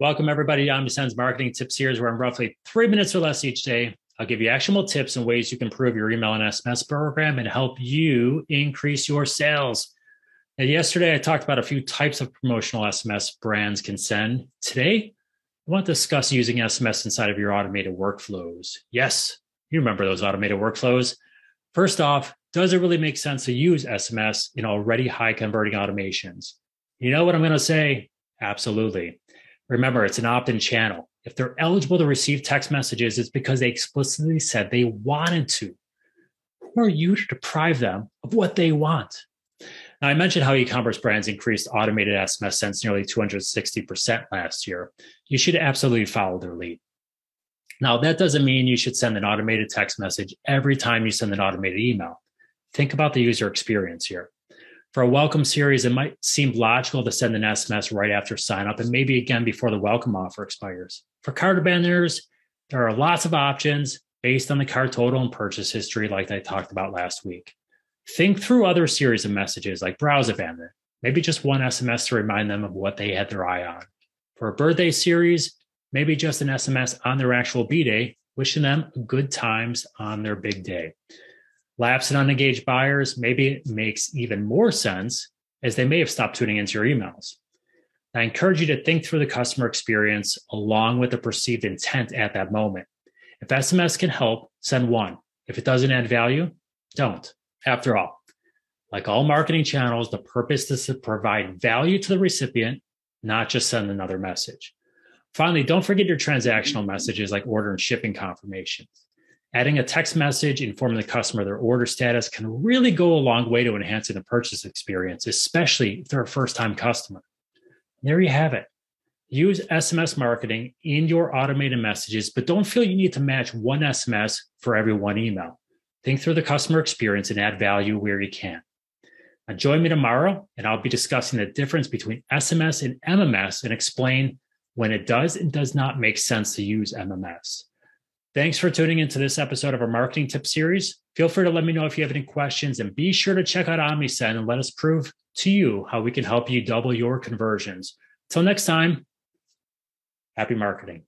Welcome, everybody, to OmniSend's Marketing Tips Series, where in roughly three minutes or less each day, I'll give you actionable tips and ways you can improve your email and SMS program and help you increase your sales. Now, yesterday, I talked about a few types of promotional SMS brands can send. Today, I want to discuss using SMS inside of your automated workflows. Yes, you remember those automated workflows. First off, does it really make sense to use SMS in already high converting automations? You know what I'm going to say? Absolutely. Remember, it's an opt in channel. If they're eligible to receive text messages, it's because they explicitly said they wanted to. Who are you to deprive them of what they want? Now, I mentioned how e commerce brands increased automated SMS sends nearly 260% last year. You should absolutely follow their lead. Now, that doesn't mean you should send an automated text message every time you send an automated email. Think about the user experience here. For a welcome series, it might seem logical to send an SMS right after sign up and maybe again before the welcome offer expires. For cart abandoners, there are lots of options based on the cart total and purchase history, like I talked about last week. Think through other series of messages like browse abandon, maybe just one SMS to remind them of what they had their eye on. For a birthday series, maybe just an SMS on their actual B day, wishing them good times on their big day. Lapsed and unengaged buyers, maybe it makes even more sense as they may have stopped tuning into your emails. I encourage you to think through the customer experience along with the perceived intent at that moment. If SMS can help, send one. If it doesn't add value, don't. After all, like all marketing channels, the purpose is to provide value to the recipient, not just send another message. Finally, don't forget your transactional messages like order and shipping confirmations. Adding a text message informing the customer their order status can really go a long way to enhancing the purchase experience, especially if they're a first time customer. There you have it. Use SMS marketing in your automated messages, but don't feel you need to match one SMS for every one email. Think through the customer experience and add value where you can. Now, join me tomorrow, and I'll be discussing the difference between SMS and MMS and explain when it does and does not make sense to use MMS. Thanks for tuning into this episode of our marketing tip series. Feel free to let me know if you have any questions and be sure to check out OmniSend and let us prove to you how we can help you double your conversions. Till next time, happy marketing.